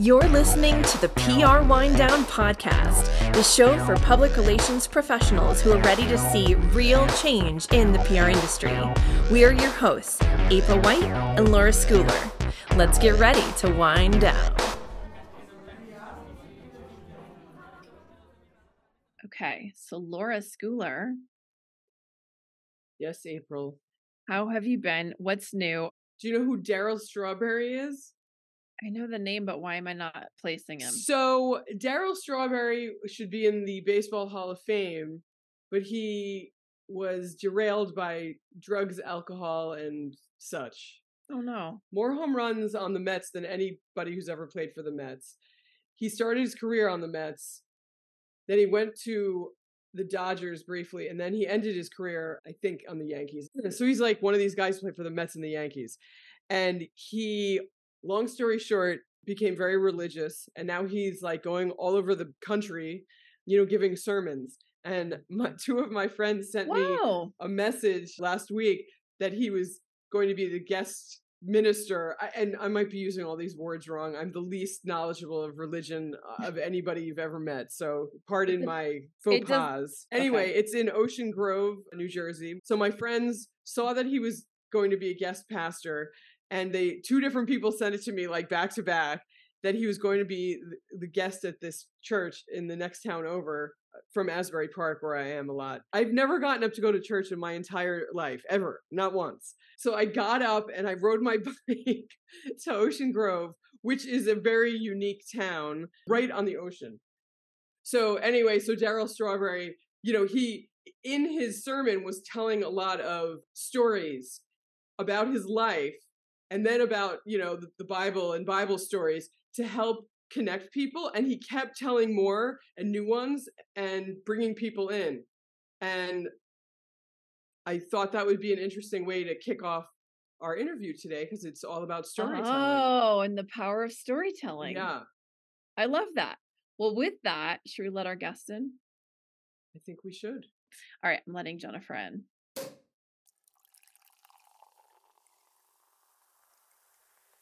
You're listening to the PR Wine Down Podcast, the show for public relations professionals who are ready to see real change in the PR industry. We are your hosts, April White and Laura Schooler. Let's get ready to wind down. Okay, so Laura Schooler, Yes, April. how have you been? What's new? Do you know who Darryl Strawberry is? I know the name, but why am I not placing him? So Darryl Strawberry should be in the Baseball Hall of Fame, but he was derailed by drugs, alcohol, and such. Oh no. More home runs on the Mets than anybody who's ever played for the Mets. He started his career on the Mets. Then he went to the Dodgers briefly, and then he ended his career, I think, on the Yankees. So he's like one of these guys who played for the Mets and the Yankees. And he, long story short, became very religious, and now he's like going all over the country, you know, giving sermons. And my, two of my friends sent me a message last week that he was going to be the guest minister I, and i might be using all these words wrong i'm the least knowledgeable of religion uh, of anybody you've ever met so pardon my faux pas anyway okay. it's in ocean grove new jersey so my friends saw that he was going to be a guest pastor and they two different people sent it to me like back to back that he was going to be the guest at this church in the next town over from Asbury Park, where I am a lot. I've never gotten up to go to church in my entire life, ever, not once. So I got up and I rode my bike to Ocean Grove, which is a very unique town right on the ocean. So anyway, so Darryl Strawberry, you know, he in his sermon was telling a lot of stories about his life and then about, you know, the, the Bible and Bible stories to help connect people and he kept telling more and new ones and bringing people in and i thought that would be an interesting way to kick off our interview today because it's all about storytelling Oh, and the power of storytelling. yeah I love that. Well, with that, should we let our guest in? i think we should All right, I'm letting Jennifer in.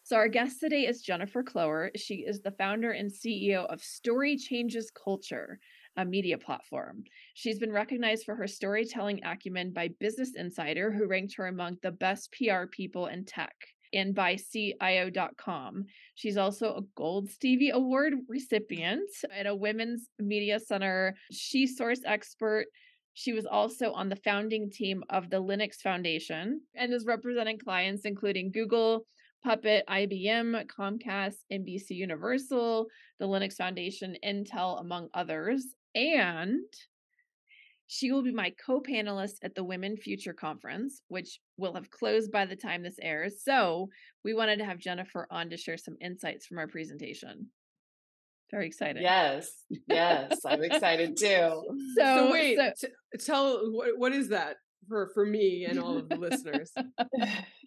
So, our guest today is Jennifer Cloer. She is the founder and CEO of Story Changes Culture, a media platform. She's been recognized for her storytelling acumen by Business Insider, who ranked her among the best PR people in tech, and by CIO.com. She's also a Gold Stevie Award recipient and a Women's Media Center She Source expert. She was also on the founding team of the Linux Foundation and is representing clients including Google, Puppet, IBM, Comcast, NBC Universal, the Linux Foundation, Intel, among others. And she will be my co panelist at the Women Future Conference, which will have closed by the time this airs. So we wanted to have Jennifer on to share some insights from our presentation. Very excited. Yes, yes, I'm excited too. So, so wait so- t- tell what, what is that for for me and all of the listeners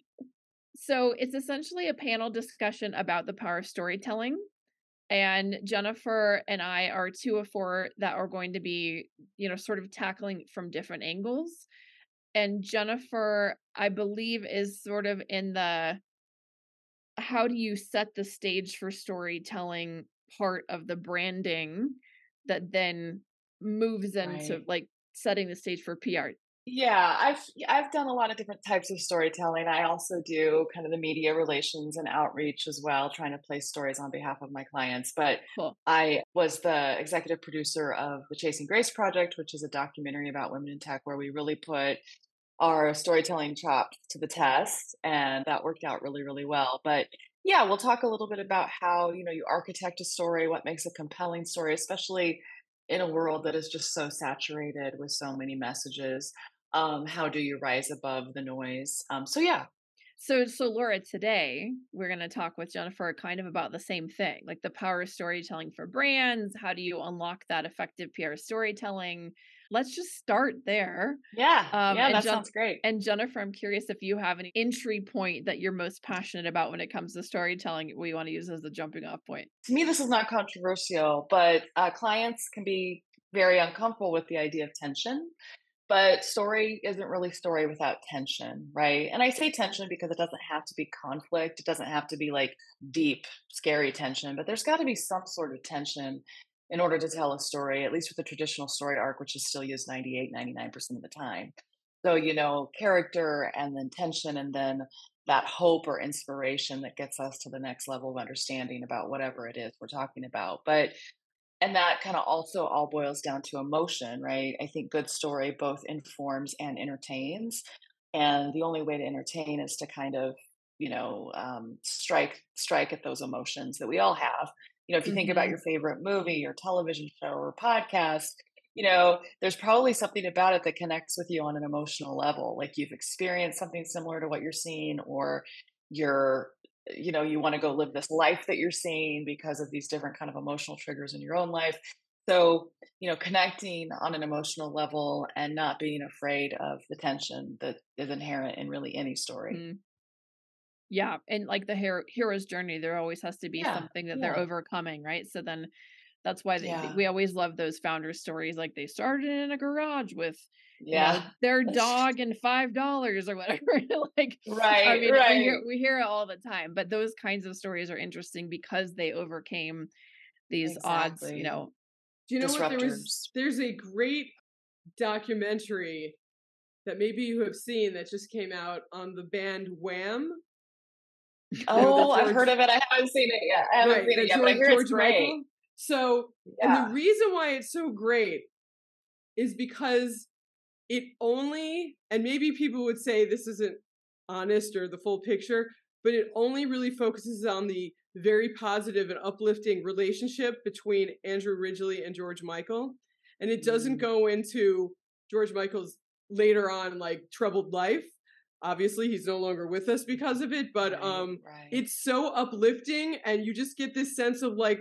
So it's essentially a panel discussion about the power of storytelling. And Jennifer and I are two of four that are going to be, you know, sort of tackling from different angles. And Jennifer, I believe, is sort of in the how do you set the stage for storytelling part of the branding that then moves into Right. like setting the stage for PR. Yeah, I've I've done a lot of different types of storytelling. I also do kind of the media relations and outreach as well, trying to place stories on behalf of my clients. But Cool. I was the executive producer of the Chasing Grace project, which is a documentary about women in tech where we really put our storytelling chops to the test and that worked out really really well. But yeah, we'll talk a little bit about how, you know, you architect a story, what makes a compelling story, especially in a world that is just so saturated with so many messages. Um, how do you rise above the noise? Um, so yeah, So, so Laura, today we're going to talk with Jennifer kind of about the same thing, like the power of storytelling for brands. How do you unlock that effective PR storytelling? Let's just start there. yeah, Um, yeah, that Jen- sounds great. And Jennifer, I'm curious if you have an entry point that you're most passionate about when it comes to storytelling. We want to use as the jumping off point. to me, this is not controversial, but uh, clients can be very uncomfortable with the idea of tension but story isn't really story without tension, right? And I say tension because it doesn't have to be conflict. It doesn't have to be like deep, scary tension, but there's got to be some sort of tension in order to tell a story, at least with the traditional story arc, which is still used 98, 99% of the time. So, you know, character and then tension and then that hope or inspiration that gets us to the next level of understanding about whatever it is we're talking about. But and that kind of also all boils down to emotion, right? I think good story both informs and entertains. And the only way to entertain is to kind of, you know, um, strike strike at those emotions that we all have. You know, if you mm-hmm. think about mm-hmm. your favorite movie or television show or podcast, you know, there's probably something about it that connects with you on an emotional level. Like you've experienced something similar to what you're seeing, or you're you know you want to go live this life that you're seeing because of these different kind of emotional triggers in your own life so you know connecting on an emotional level and not being afraid of the tension that is inherent in really any story mm. Yeah and like the hero, hero's journey there always has to be yeah. something that yeah. they're overcoming right so then that's why they, yeah. we always love those founder stories like they started in a garage with yeah you know, their dog and five dollars or whatever like right i mean right. We, hear, we hear it all the time but those kinds of stories are interesting because they overcame these exactly. odds you know do you know what there was there's a great documentary that maybe you have seen that just came out on the band wham oh i've heard of it i haven't seen it yet i haven't right, seen it yet but i hear george it's great Michael. so yeah. and the reason why it's so great is because it only, and maybe people would say this isn't honest or the full picture, but it only really focuses on the very positive and uplifting relationship between Andrew Ridgeley and George Michael. And it doesn't mm. go into George Michael's later on like troubled life. Obviously, he's no longer with us because of it, but right, um right. it's so uplifting and you just get this sense of like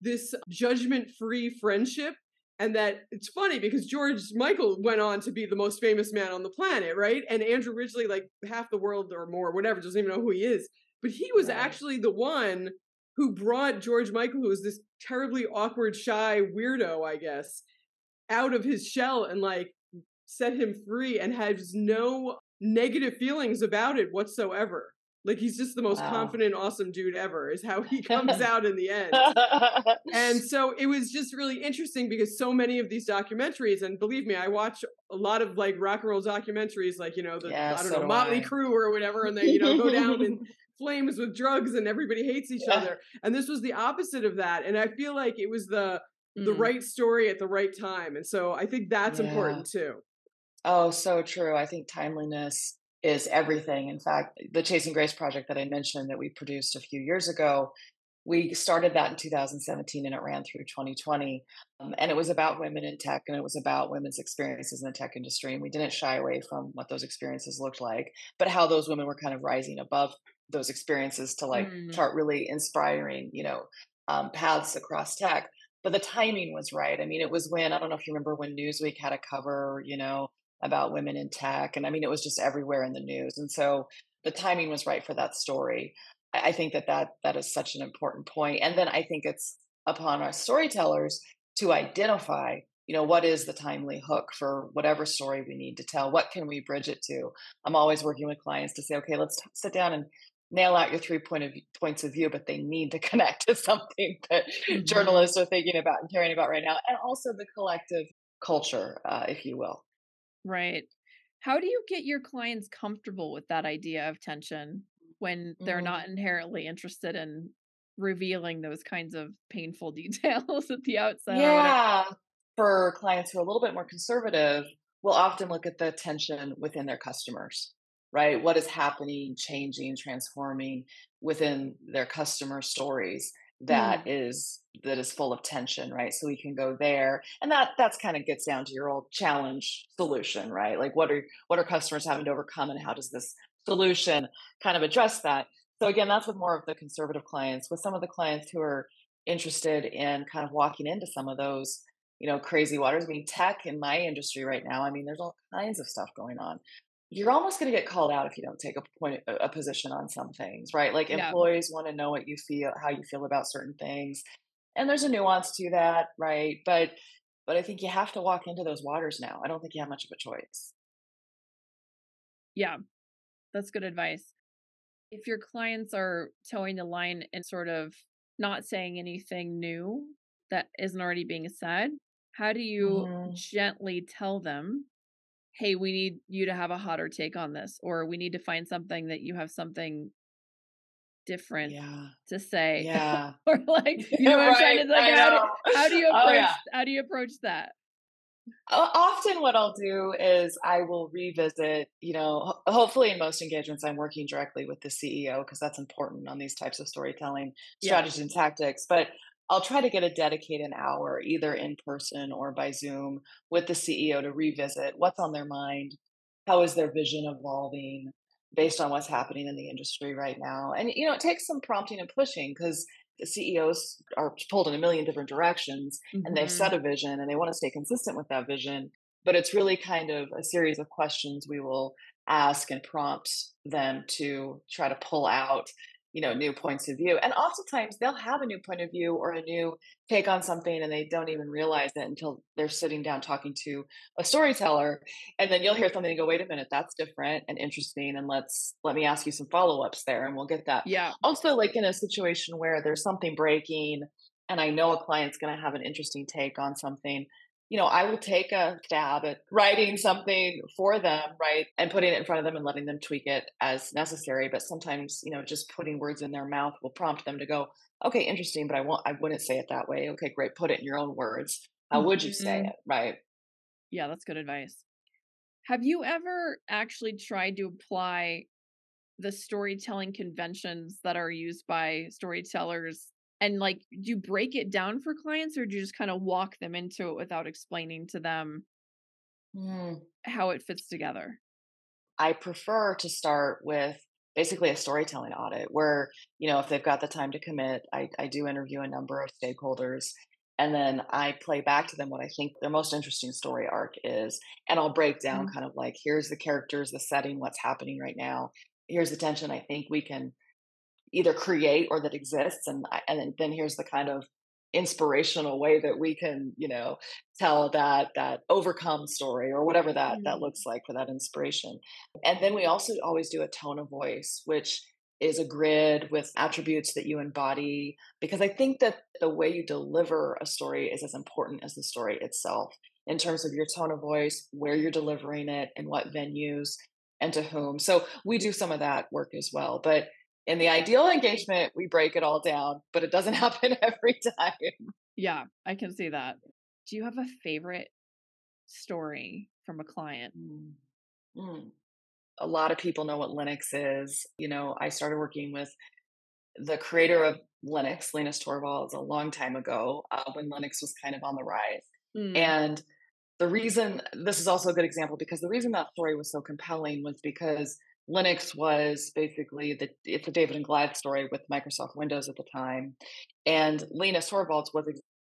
this judgment-free friendship and that it's funny because George Michael went on to be the most famous man on the planet, right? And Andrew Ridgeley, like half the world or more, whatever, doesn't even know who he is. But he was right. actually the one who brought George Michael, who was this terribly awkward, shy weirdo, I guess, out of his shell and like set him free and has no negative feelings about it whatsoever. Like he's just the most wow. confident, awesome dude ever, is how he comes out in the end. and so it was just really interesting because so many of these documentaries, and believe me, I watch a lot of like rock and roll documentaries, like, you know, the, yeah, I don't so know, Motley Crue or whatever, and they, you know, go down in flames with drugs and everybody hates each yeah. other. And this was the opposite of that. And I feel like it was the, the mm. right story at the right time. And so I think that's yeah. important too. Oh, so true. I think timeliness is everything. In fact, the Chasing Grace project that I mentioned that we produced a few years ago, we started that in 2017 and it ran through 2020. Um, and it was about women in tech and it was about women's experiences in the tech industry. And we didn't shy away from what those experiences looked like, but how those women were kind of rising above those experiences to like mm. start really inspiring, you know, um, paths across tech. But the timing was right. I mean, it was when, I don't know if you remember when Newsweek had a cover, you know, about women in tech. And I mean, it was just everywhere in the news. And so the timing was right for that story. I think that that, that is such an important point. And then I think it's upon our storytellers to identify, you know, what is the timely hook for whatever story we need to tell? What can we bridge it to? I'm always working with clients to say, okay, let's t- sit down and nail out your three point of points of view, but they need to connect to something that mm-hmm. journalists are thinking about and caring about right now, and also the collective culture, uh, if you will. Right. How do you get your clients comfortable with that idea of tension when they're mm. not inherently interested in revealing those kinds of painful details at the outset? Yeah. For clients who are a little bit more conservative, we'll often look at the tension within their customers, right? What is happening, changing, transforming within their customer stories that mm. is that is full of tension right? So we can go there and that that's kind of gets down to your old challenge solution right? Like what are what are customers having to overcome and how does this solution kind of address that? So again that's with more of the conservative clients with some of the clients who are interested in kind of walking into some of those you know crazy waters. I mean tech in my industry right now i mean there's all kinds of stuff going on you're almost going to get called out if you don't take a point a position on some things right like employees want to know what you feel how you feel about certain things and there's a nuance to that right but But I think you have to walk into those waters now. I don't think you have much of a choice. Yeah, that's good advice. If your clients are toeing the line and sort of not saying anything new that isn't already being said, how do you Mhm. gently tell them, hey, we need you to have a hotter take on this, or we need to find something that you have something different Yeah. to say? Yeah. or like, you know what I'm trying to Right, like, how do, how do you Oh, approach yeah. how do you approach that? Often, what I'll do is I will revisit, you know, hopefully in most engagements, I'm working directly with the CEO because that's important on these types of storytelling Yeah. strategies and tactics. But I'll try to get a dedicated hour, either in person or by Zoom, with the CEO to revisit what's on their mind, how is their vision evolving based on what's happening in the industry right now. And, you know, it takes some prompting and pushing because the CEOs are pulled in a million different directions and they've set mm-hmm. a vision and they want to stay consistent with that vision. But it's really kind of a series of questions we will ask and prompt them to try to pull out, you know, new points of view. And oftentimes they'll have a new point of view or a new take on something and they don't even realize it until they're sitting down talking to a storyteller. And then you'll hear something and go, wait a minute, that's different and interesting. And let's let me ask you some follow-ups there and we'll get that Yeah. also like in a situation where there's something breaking and i know a client's going to have an interesting take on something you know i will take a stab at writing something for them right and putting it in front of them and letting them tweak it as necessary but sometimes you know just putting words in their mouth will prompt them to go okay interesting but i won't i wouldn't say it that way okay great put it in your own words how would you say Mhm. it right Yeah, that's good advice. Have you ever actually tried to apply the storytelling conventions that are used by storytellers and like do you break it down for clients or do you just kind of walk them into it without explaining to them Hmm. how it fits together? I prefer to start with basically a storytelling audit where, you know, if they've got the time to commit, I, I do interview a number of stakeholders and then I play back to them what I think their most interesting story arc is. And I'll break down Mhm. kind of like, here's the characters, the setting, what's happening right now. Here's the tension I think we can either create or that exists. And, and then, here's the kind of inspirational way that we can, you know, tell that that overcome story or whatever that that Mm. looks like for that inspiration and then we also always do a tone of voice which is a grid with attributes that you embody because i think that the way you deliver a story is as important as the story itself in terms of your tone of voice where you're delivering it and what venues and to whom so we do some of that work as well but in the ideal engagement we break it all down but it doesn't happen every time Yeah, I can see that. Do you have a favorite story from a client? Mm. Mm. A lot of people know what Linux is. You know, I started working with the creator of Linux, Linus Torvalds, a long time ago uh, when Linux was kind of on the rise. Mm, And the reason this is also a good example because the reason that story was so compelling was because Linux was basically the it's a David and Goliath story with Microsoft Windows at the time, and Linus Torvalds was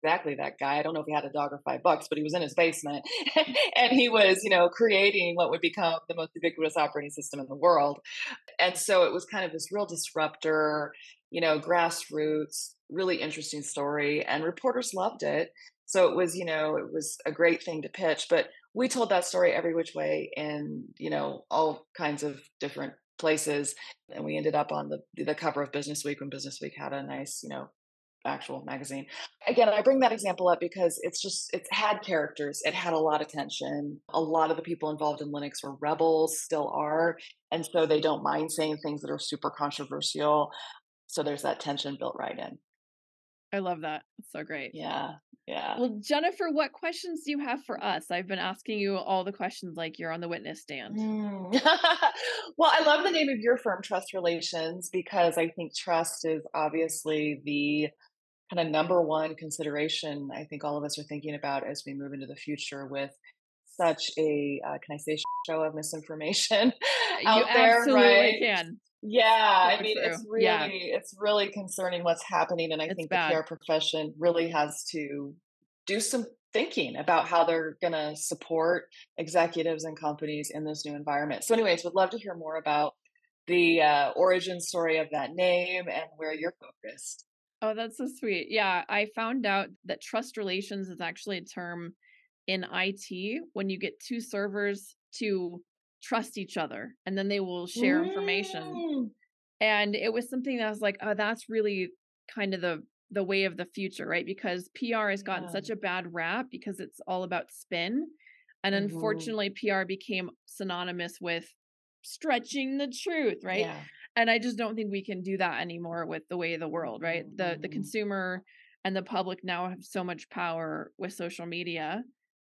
exactly that guy. I don't know if he had a dog or five bucks, but he was in his basement, and he was you know creating what would become the most ubiquitous operating system in the world, and so it was kind of this real disruptor, you know, grassroots, really interesting story, and reporters loved it. So it was, you know, it was a great thing to pitch, but we told that story every which way in, you know, all kinds of different places. And we ended up on the the cover of Business Week when Business Week had a nice, you know, actual magazine. Again, I bring that example up because it's just it had characters. It had a lot of tension. A lot of the people involved in Linux were rebels, still are, and so they don't mind saying things that are super controversial. So there's that tension built right in. I love that. It's so great. Yeah. Yeah. Well, Jennifer, what questions do you have for us? I've been asking you all the questions like you're on the witness stand. Mm. well, I love the name of your firm, Trust Relations, because I think trust is obviously the kind of number one consideration I think all of us are thinking about as we move into the future with such a, uh, can I say, show of misinformation you there, absolutely right? can. Yeah, I mean it's really Yeah. it's really concerning what's happening and I It's think bad. the PR profession really has to do some thinking about how they're going to support executives and companies in this new environment. So anyways, would love to hear more about the uh, origin story of that name and where you're focused. Oh, that's so sweet. Yeah, I found out that trust relations is actually a term in IT when you get two servers to trust each other and then they will share information. Mm. And it was something that I was like, oh, that's really kind of the the way of the future, right? Because PR has gotten Yeah. such a bad rap because it's all about spin. And Mhm. unfortunately, PR became synonymous with stretching the truth, right? Yeah. and i just don't think we can do that anymore with the way of the world right the the Mhm. consumer and the public now have so much power with social media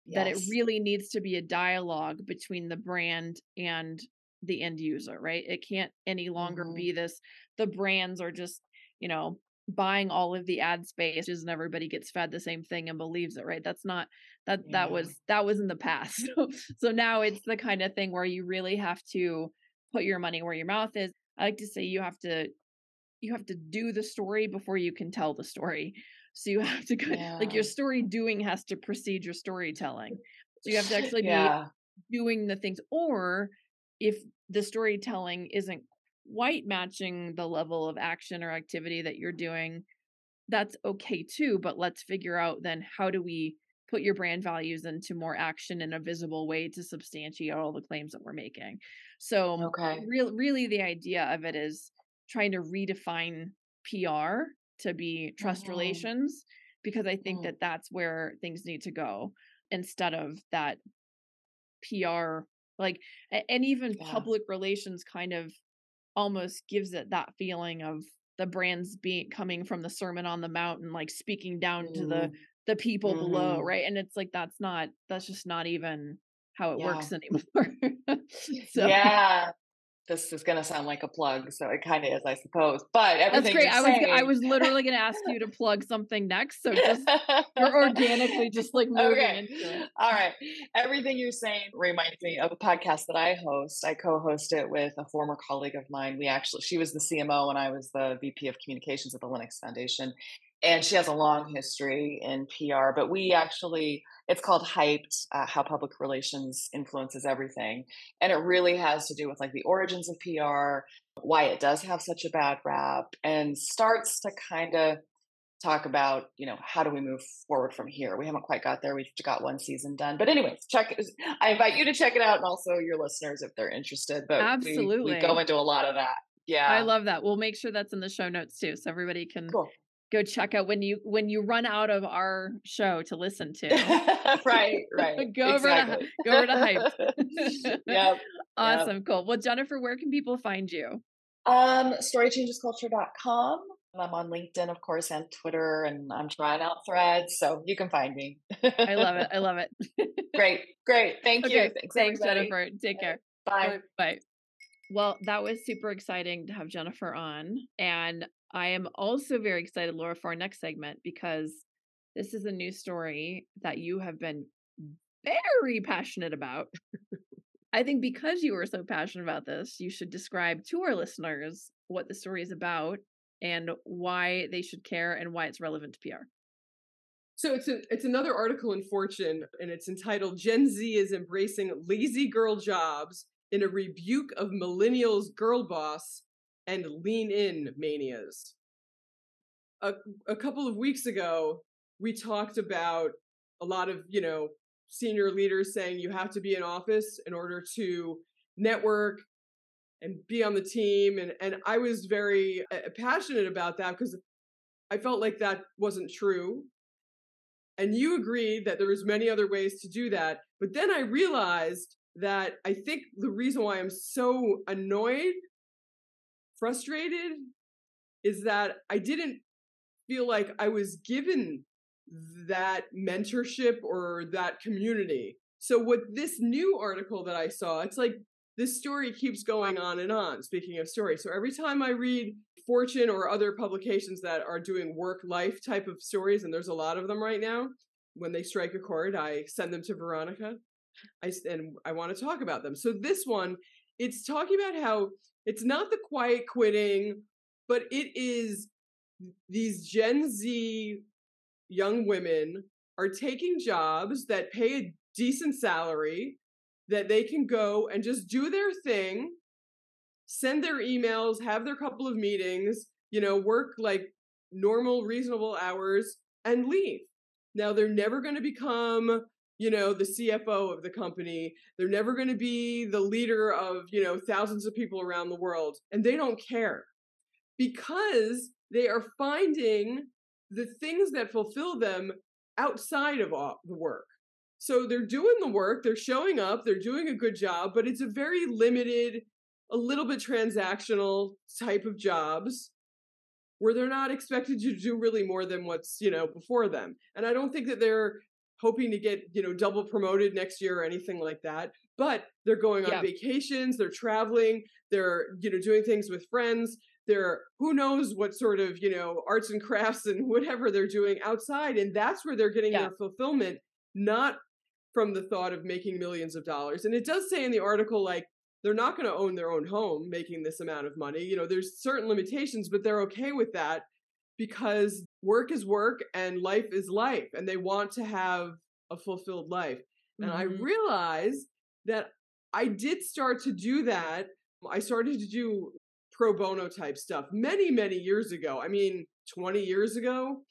that it really needs to be a dialogue between the brand and the end user right? It can't any longer Mhm. be this the brands are just you know buying all of the ad space and everybody gets fed the same thing and believes it right? That's not that that was that was in the past. So now it's the kind of thing where you really have to put your money where your mouth is. I like to say you have to you have to do the story before you can tell the story so you have to go, like your story doing has to precede your storytelling. So you have to actually be doing the things or if the storytelling isn't quite matching the level of action or activity that you're doing that's okay too but let's figure out then how do we put your brand values into more action in a visible way to substantiate all the claims that we're making. So Okay. real, really the idea of it is trying to redefine pr to be trust relations because i think Mm. that that's where things need to go instead of that PR like and even Yeah. public relations kind of almost gives it that feeling of the brands being coming from the sermon on the mountain like speaking down to the Mm. the people below Mhm. right and it's like that's not that's just not even how it Yeah. works anymore so Yeah. This is gonna sound like a plug, so it kind of is, I suppose. But everything that's great i was g- i saying- was literally going to ask you to plug something next so just you're organically just like moving okay. into it All right. Everything you're saying reminds me of a podcast that I host. I co-host it with a former colleague of mine. We actually, she was the CMO and I was the VP of Communications at the Linux Foundation. And she has a long history in PR, but we actually, it's called Hyped, uh, How Public Relations Influences Everything. And it really has to do with like the origins of PR, why it does have such a bad rap, and starts to kind of talk about you know how do we move forward from here we haven't quite got there we've got one season done but anyways check it i invite you to check it out and also your listeners if they're interested but we- Absolutely. we, go into a lot of that yeah i love that we'll make sure that's in the show notes too so everybody can cool go check out when you when you run out of our show to listen to. Right right. Go over to go over to hype. yep awesome cool. Well jennifer where can people find you? Um storychangesculture.com i'm on linkedin of course and twitter and i'm trying out threads so you can find me. I love it i love it. Great great. Thank you. Thanks, thanks jennifer. Take care. Bye. Bye. Well that was super exciting to have jennifer on and i am also very excited laura for our next segment because this is a new story that you have been very passionate about I think because you were so passionate about this, you should describe to our listeners what the story is about and why they should care and why it's relevant to PR. So it's a, it's another article in Fortune, and it's entitled "Gen Z is embracing lazy girl jobs in a rebuke of millennials' girl boss and lean in manias." A, a couple of weeks ago, we talked about a lot of you know senior leaders saying you have to be in office in order to network and be on the team, and and I was very uh, passionate about that because I felt like that wasn't true and you agreed that there was many other ways to do that but then i realized that i think the reason why i'm so annoyed frustrated is that i didn't feel like i was given that mentorship or that community so what this new article that i saw it's like this story keeps going on and on speaking of stories so every time i read Fortune or other publications that are doing work life type of stories, and there's a lot of them right now. When they strike a chord, I send them to Veronica. I and I want to talk about them. So this one, it's talking about how it's not the quiet quitting, but it is these Gen Z young women are taking jobs that pay a decent salary that they can go and just do their thing send their emails, have their couple of meetings, you know, work like normal, reasonable hours and leave. Now, they're never going to become, you know, the CFO of the company. They're never going to be the leader of, you know, thousands of people around the world. And they don't care because they are finding the things that fulfill them outside of the work. So they're doing the work, they're showing up, they're doing a good job, but it's a very limited, a little bit transactional type of jobs where they're not expected to do really more than what's, you know, before them. And I don't think that they're hoping to get, you know, double promoted next year or anything like that, but they're going on yeah. vacations, they're traveling, they're, you know, doing things with friends, they're who knows what sort of, you know, arts and crafts and whatever they're doing outside and that's where they're getting yeah. their fulfillment not from the thought of making millions of dollars. And it does say in the article, like, they're not going to own their own home making this amount of money. You know, there's certain limitations, but they're okay with that because work is work and life is life. And they want to have a fulfilled life. Mm-hmm. And I mm-hmm. realized that I did start to do that. I started to do pro bono type stuff many, many years ago. I mean, 20 years ago.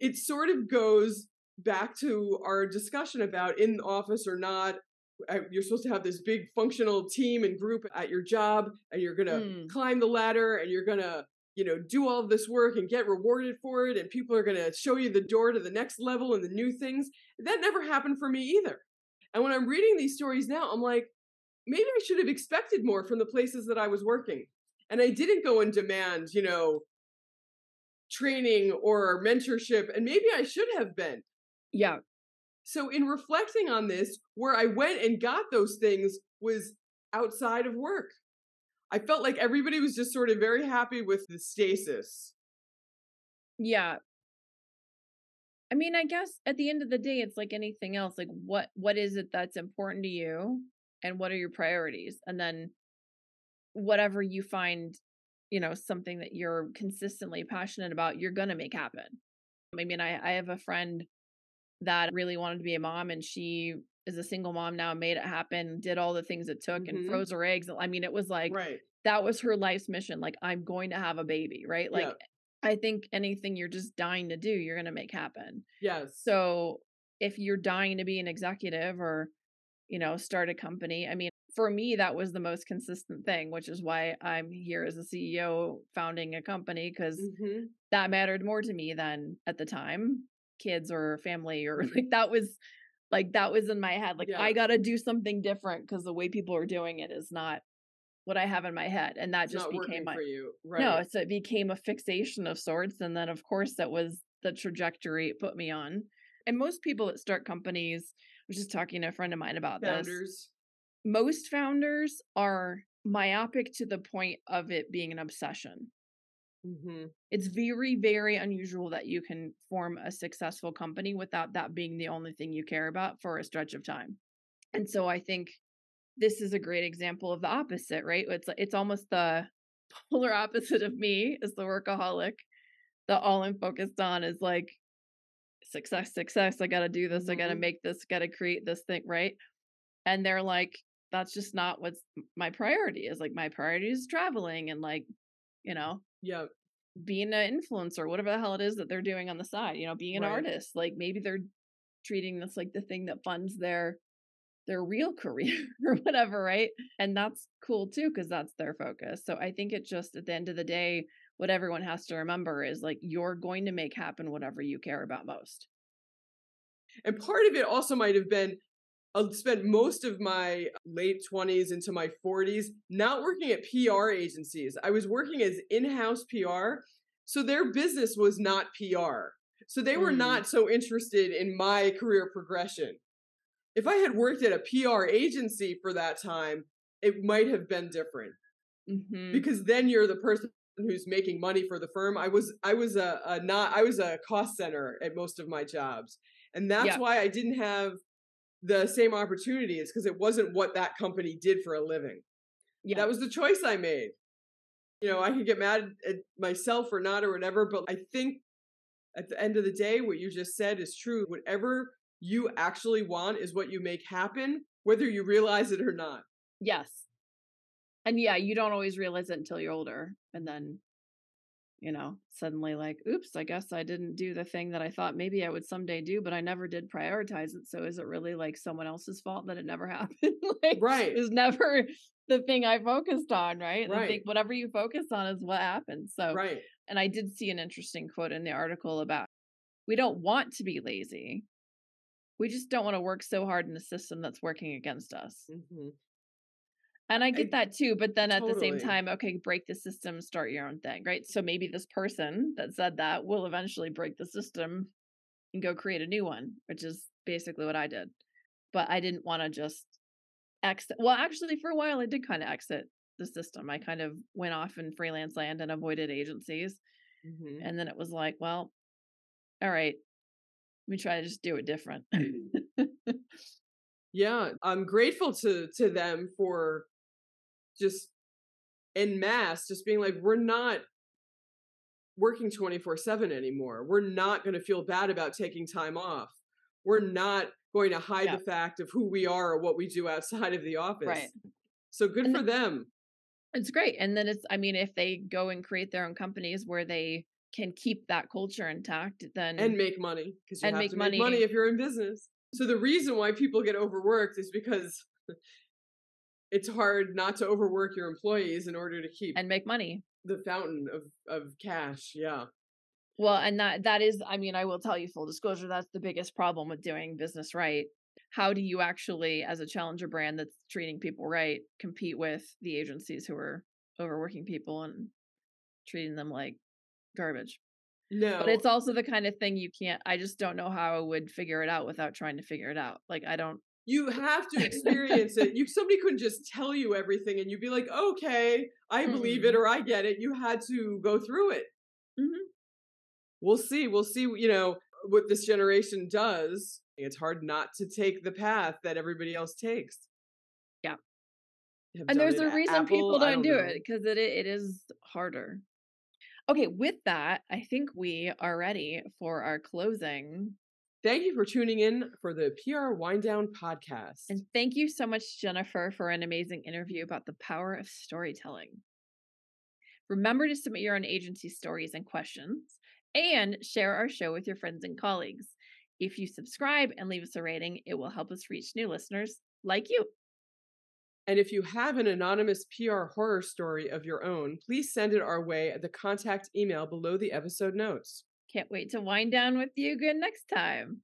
It sort of goes back to our discussion about in office or not uh, you're supposed to have this big functional team and group at your job and you're going to mm. climb the ladder and you're going to you know do all this work and get rewarded for it and people are going to show you the door to the next level and the new things that never happened for me either and when i'm reading these stories now i'm like maybe i should have expected more from the places that i was working and i didn't go and demand you know training or mentorship and maybe i should have been yeah. So, in reflecting on this, where I went and got those things was outside of work. I felt like everybody was just sort of very happy with the stasis. Yeah. I mean, I guess at the end of the day, it's like anything else. Like, what what is it that's important to you, and what are your priorities, and then whatever you find, you know, something that you're consistently passionate about, you're gonna make happen. I mean, I I have a friend that really wanted to be a mom and she is a single mom now made it happen did all the things it took mm-hmm. and froze her eggs i mean it was like right. that was her life's mission like i'm going to have a baby right like yeah. i think anything you're just dying to do you're going to make happen yes so if you're dying to be an executive or you know start a company i mean for me that was the most consistent thing which is why i'm here as a ceo founding a company because mm-hmm. that mattered more to me than at the time kids or family or like that was like that was in my head like yeah. i gotta do something different because the way people are doing it is not what i have in my head and that it's just became my right. no so it became a fixation of sorts and then of course that was the trajectory it put me on and most people that start companies I was just talking to a friend of mine about founders. this most founders are myopic to the point of it being an obsession Mm-hmm. It's very, very unusual that you can form a successful company without that being the only thing you care about for a stretch of time. And so I think this is a great example of the opposite, right? It's it's almost the polar opposite of me as the workaholic. That all I'm focused on is like success, success. I got to do this. Mm-hmm. I got to make this. Got to create this thing, right? And they're like, that's just not what's my priority is. Like my priority is traveling and like, you know, yeah being an influencer whatever the hell it is that they're doing on the side you know being an right. artist like maybe they're treating this like the thing that funds their their real career or whatever right? And that's cool too because that's their focus. So i think it just at the end of the day what everyone has to remember is like you're going to make happen whatever you care about most. And part of it also might have been I spent most of my late 20s into my 40s not working at PR agencies. I was working as in house PR. So their business was not PR. So they were mm. not so interested in my career progression. If I had worked at a PR agency for that time, it might have been different. Mm-hmm. Because then you're the person who's making money for the firm. I was I was a, a not I was a cost center at most of my jobs. And that's yeah. why I didn't have the same opportunities because it wasn't what that company did for a living. Yeah. That was the choice I made. You know, I could get mad at myself or not or whatever, but I think at the end of the day, what you just said is true. Whatever you actually want is what you make happen, whether you realize it or not. Yes. And yeah, you don't always realize it until you're older. And then you know, suddenly like, oops, I guess I didn't do the thing that I thought maybe I would someday do, but I never did prioritize it. So is it really like someone else's fault that it never happened? like, Right. Is never the thing I focused on, right? And I Right. think whatever you focus on is what happens. So, Right. and I did see an interesting quote in the article about we don't want to be lazy. We just don't want to work so hard in a system that's working against us. hmm And I get I- that too, but then at the same time, okay, break the system, start your own thing, right? So maybe this person that said that will eventually break the system and go create a new one, which is basically what I did. But I didn't want to just exit. Well, actually, for a while, I did kind of exit the system. I kind of went off in freelance land and avoided agencies. hmm And then it was like, well, all right, let me try to just do it different. Yeah, I'm grateful to to them for just in mass just being like, we're not working 24 7 anymore. We're not going to feel bad about taking time off. We're not going to hide Yeah. the fact of who we are or what we do outside of the office. right. So good And for them. It's great. And then it's, I mean, if they go and create their own companies where they can keep that culture intact, then and make money because you And have make to make money money. if you're in business. So the reason why people get overworked is because it's hard not to overwork your employees in order to keep and make money. the fountain of of cash. Yeah. Well, and that that is, I mean, I will tell you full disclosure, that's the biggest problem with doing business right. How do you actually, as a challenger brand that's treating people right, compete with the agencies who are overworking people and treating them like garbage? No. But it's also the kind of thing you can't. I just don't know how I would figure it out without trying to figure it out. Like I don't. You have to experience it. You somebody couldn't just tell you everything and you'd be like, "Okay, I believe it Mm-mm. or I get it." You had to go through it. Mhm. We'll see. We'll see, you know, what this generation does. It's hard not to take the path that everybody else takes. Yeah. And there's a reason Apple, people I don't, do know. it because it it is harder. Okay, with that, I think we are ready for our closing. Thank you for tuning in for the PR Wine Down podcast. And thank you so much, Jennifer, for an amazing interview about the power of storytelling. Remember to submit your own agency stories and questions and share our show with your friends and colleagues. If you subscribe and leave us a rating, it will help us reach new listeners like you. And if you have an anonymous PR horror story of your own, please send it our way at the contact email below the episode notes. Can't wait to wind down with you again next time.